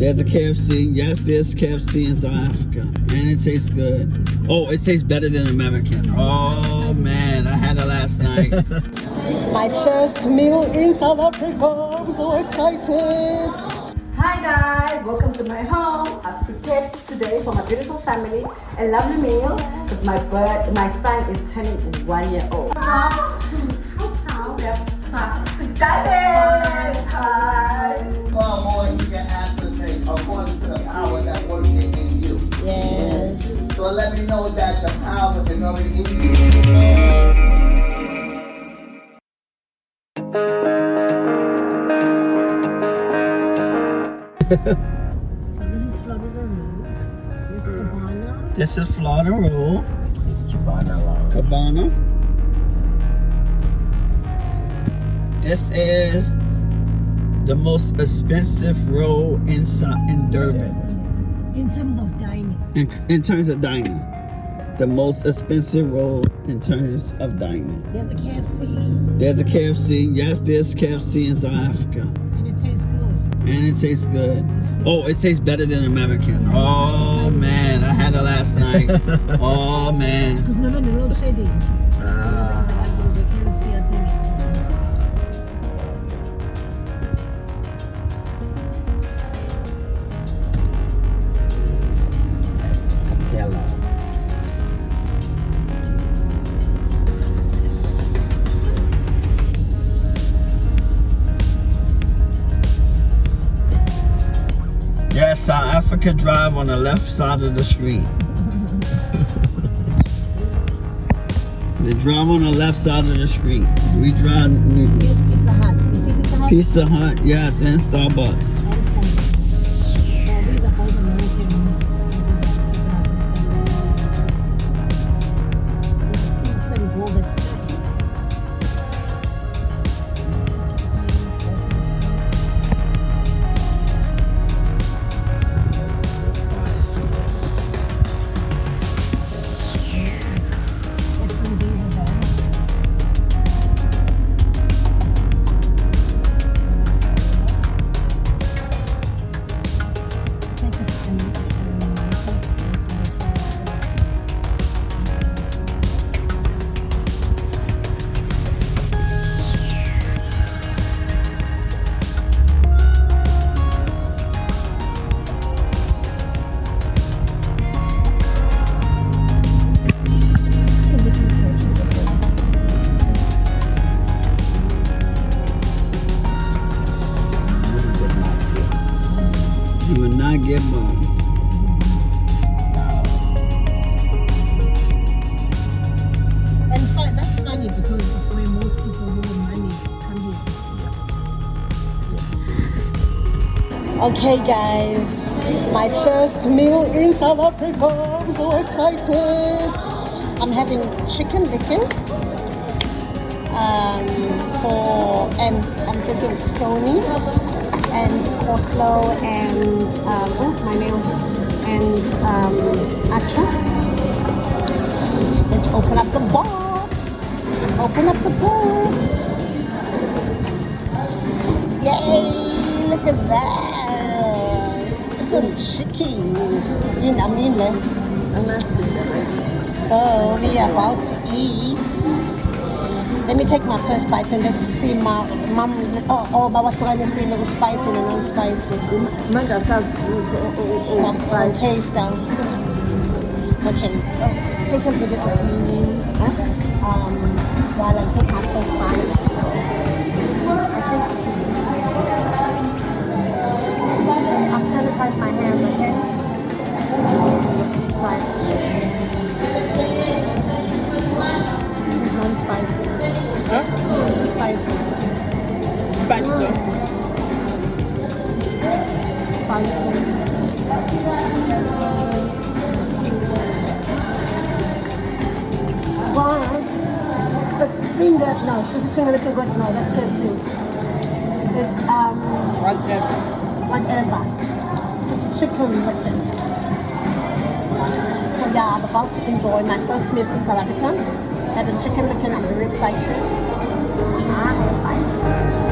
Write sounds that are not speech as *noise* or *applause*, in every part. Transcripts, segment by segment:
There's a KFC. Yes, there's KFC in South Africa. And it tastes good. Oh, it tastes better than American. Oh man, I had it last night. *laughs* My first meal in South Africa. I'm so excited. Hi guys, welcome to my home. I've prepared today for my beautiful family a lovely meal because my bird, my son is turning one year old. Diamond! Hi! Far according to the power that works in you. Yes. So let me know that the power is already in you. This is Florida Road. This is Cabana. This is Florida Road, Cabana Cabana. This is the most expensive road in in Durban. In terms of dining. In, in terms of dining, the most expensive road in terms of dining. There's a KFC There's a KFC. Yes, there's KFC in South Africa. and it tastes good. And it tastes good. Oh, it tastes better than American. Oh man, I had it last night. *laughs* Oh man. Because remember the road. Ah, South Drive on the left side of the street. *laughs* they drive on the left side of the street. We drive Here's Pizza Hut. Pizza Hut? Pizza Hut, yes. And Starbucks. Because where most people who have money come here. Okay, guys, my first meal in South Africa. I'm so excited. I'm having chicken licken. Um, for and I'm drinking Stoney and coleslaw and um, oh my nails and um, acha. Let's open up the box. Open up the box. Yay! Look at that. Some chicken. You know, I mean, so we are about to eat. Let me take my first bite and let's see my mom. Oh, oh, but what's going to say little spicy and non-spicy. I'll, taste them. Okay, oh, take a video of me um, while I take my first bite. Whatever. whatever. It's chicken licken. So yeah, I'm about to enjoy my first meal in South Africa. Had a chicken licken, I'm very excited. Ah,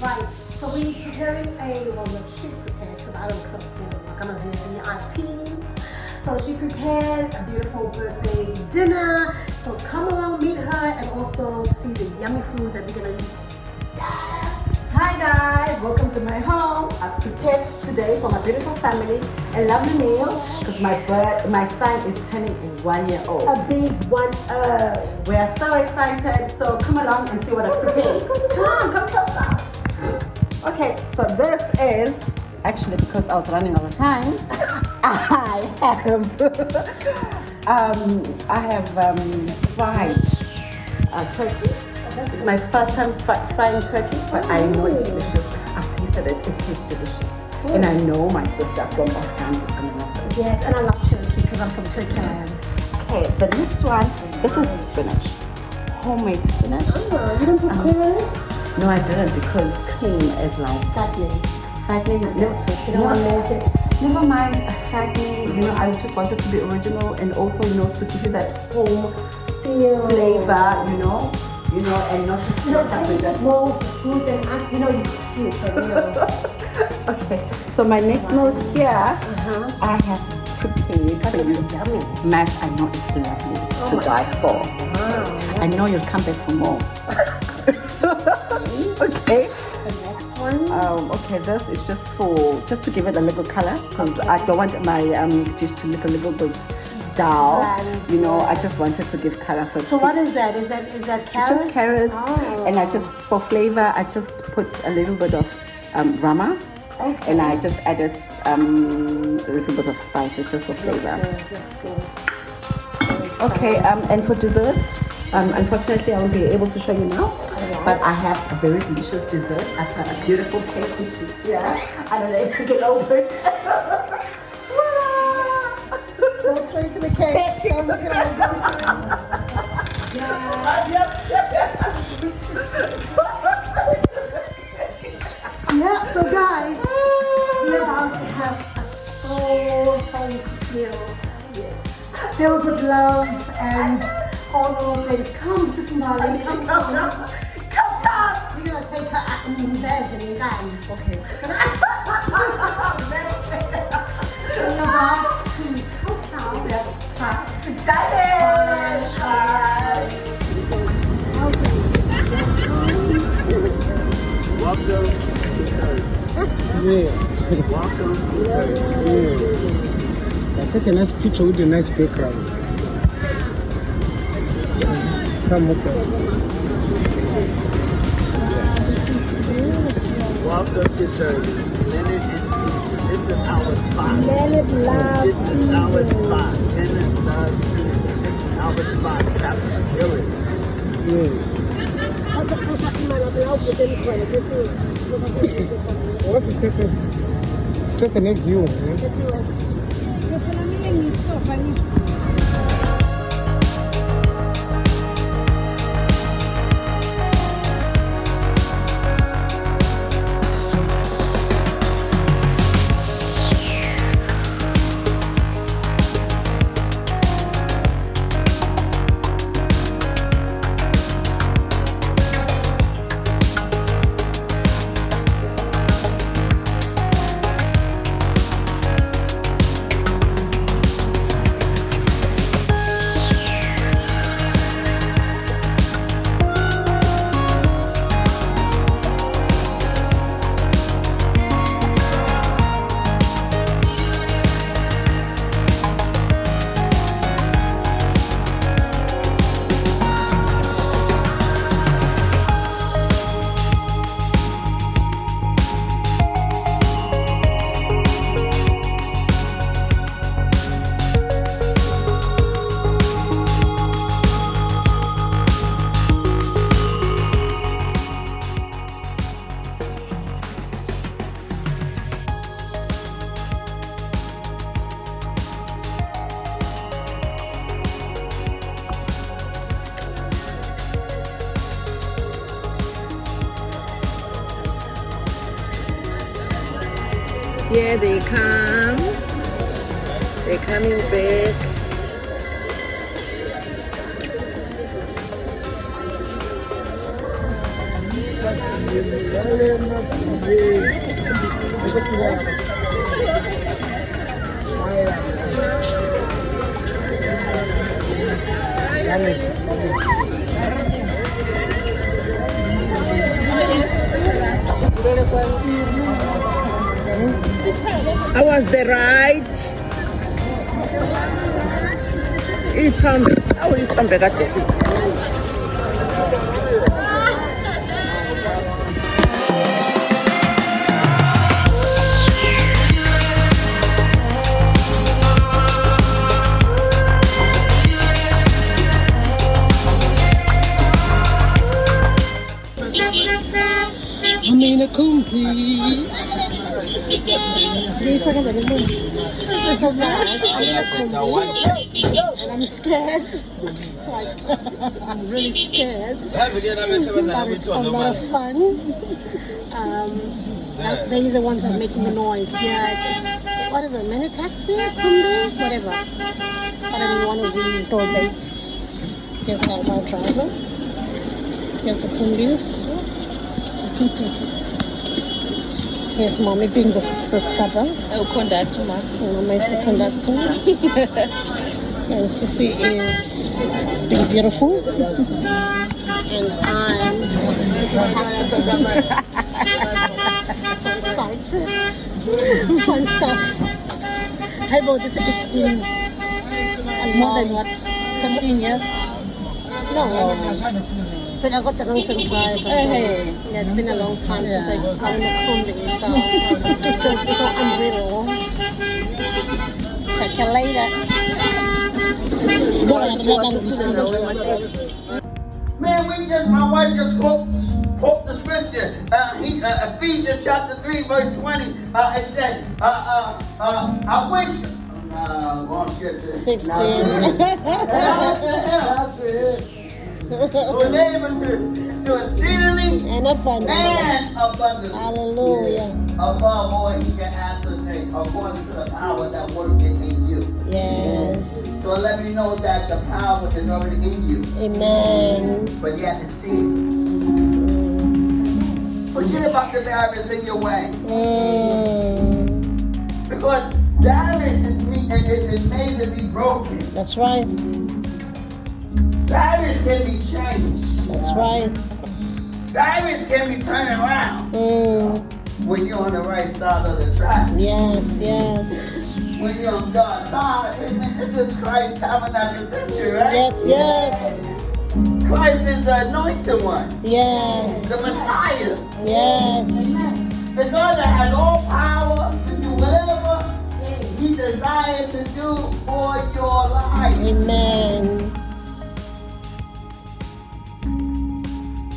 today was what she prepared because I don't cook, you know, like I'm a VIP. So she prepared a beautiful birthday dinner. So come along, meet her, and also see the yummy food that we're gonna eat. Yes! Hi guys, welcome to my home. I've prepared today for my beautiful family a lovely meal because my birth, my son is turning one year old. A big one. Uh, We are so excited, so come along and see what I've prepared. Come, come closer. Okay, so this is actually because I was running out of time. *laughs* I have *laughs* um, I have um, fried uh, turkey. It's my first time fri- frying turkey, but I know it's delicious. I've tasted it; it tastes delicious, and I know my sister from Oscan is gonna love this. yes, and I love Turkey because I'm from Turkey land. Okay, the next one. This is spinach, homemade spinach. Oh, you don't put Um? No, I didn't because cream is like Fattening. fattening. No, You don't want more never mind fattening. You know, I just wanted to be original and also, you know, to give you that home Feel. flavor. You know, you know, and not just You know, mix up I with eat that. more food than us. You know, you eat it, you know. *laughs* Okay, so my next meal here, Uh-huh. I have prepared That for you. yummy. Matt, I know it's lovely Oh to die for. Wow. I know you'll come back for more. *laughs* okay. The next one. Um, okay, this is just for just to give it a little color because I don't want my um, dish to look a little bit dull. Bland, You know, I just wanted to give color. So, So what is that? Is that is that carrots? just carrots, Oh. and I just for flavor I just put a little bit of um, rama, Okay. and I just added um, a little bit of spices just for Looks flavor. good. Looks good. Okay, um, and for dessert, um, unfortunately, I won't be able to show you now, but I have a very delicious dessert. I've got a beautiful cake with you. Yeah, I don't know if you can open. *laughs* Go straight to the cake. Don't look at Yeah, so guys, we're about to have a soul home cooked meal. Filled with love Come, Sister Marley, come, come. Come, come. We're gonna take her out and dance and dance. Okay. We're about to chow chow. To Welcome to Turkey. Yes. Welcome to Turkey. yes. I take a nice picture with a nice background. Come okay. Welcome to Turkey. Leonard is This is our spot. Leonard loves This is our spot. Leonard loves. This is our spot. Chapter Village. Yes. *laughs* What's the special? Just a next view. Here they come. They're coming back. Was the ride? Ithombe, awu ithombe kade si. I mean a kumpi. These are the moon. It's so. And I'm scared. Like, I'm really scared. But it's a lot of fun. Um, they're the ones that are making the noise. Yeah. What is it? Mini taxi? Kumbi? Whatever. But I'm one of these little babes. Here's our our driver. Here's the kumbis. *laughs* Here's mommy being the, the stubborn. Oh, ukhondathu ma And mama is the conductor. *laughs* and Sissy is being beautiful. and I'm so excited. Fun *laughs* stuff. How about this? It's been more than what? 15 years No. But I got the wrong subscribe. Hey. Yeah, it's been a long time since I've gone a combi, so it's so unreal. Catch you later. Man, we just, my wife just quote, quote the scripture. Uh, he, uh, Ephesians chapter 3, verse 20. Uh, it said, uh, uh, uh, I wish. Uh, wrong scripture. 16. Was able to do exceedingly and abundant. and abundantly Hallelujah. above all he can ask or think, according to the power that worketh in you. Yes. So let me know that the power is already in you, Amen. but you have to see. Forget about the barriers in your way. Mm, Because me- is, is is made to be broken. that's right. Barriers can be changed. That's right. Barriers can be turned around Mm, when you're on the right side of the track. yes, yes. When you're on God's side. Amen. This is Christ tabernacle century, right? Yes, yes. Christ is the anointed one, Yes. the Messiah. Yes. The God that has all power to do whatever He desires to do for your life. Amen.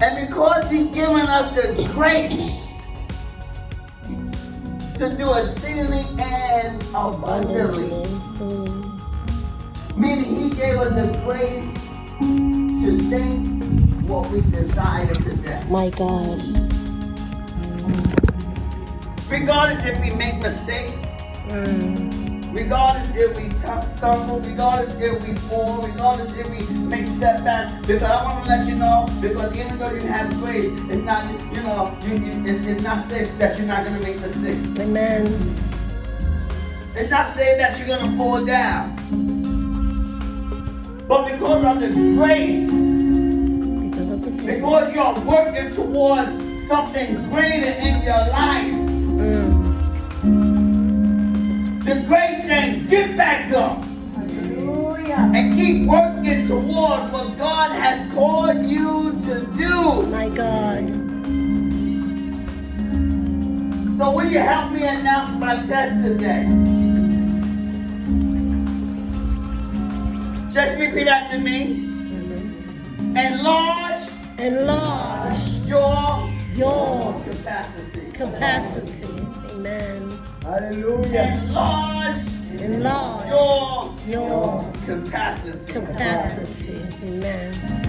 And because He's given us the grace to do exceedingly and abundantly, Mm, meaning He gave us the grace to think what we desire today. my God. Regardless if we make mistakes, regardless if we stumble, regardless if we fall, regardless if we make setbacks, because I want to let you know, because even though you have grace, it's not, you know, you, you, it's, it's not safe that you're not going to make mistakes. Amen. It's not saying that you're going to fall down. But because of the grace, Because of the because you're working towards something greater in your life, mm. The grace and get back up. And keep working toward what God has called you to do. My God. So will you help me announce my test today? Just repeat after me. Enlarge Enlarge your your capacity. capacity. Amen. Hallelujah. Enlarge Enlarge your your capacity. capacity. Amen.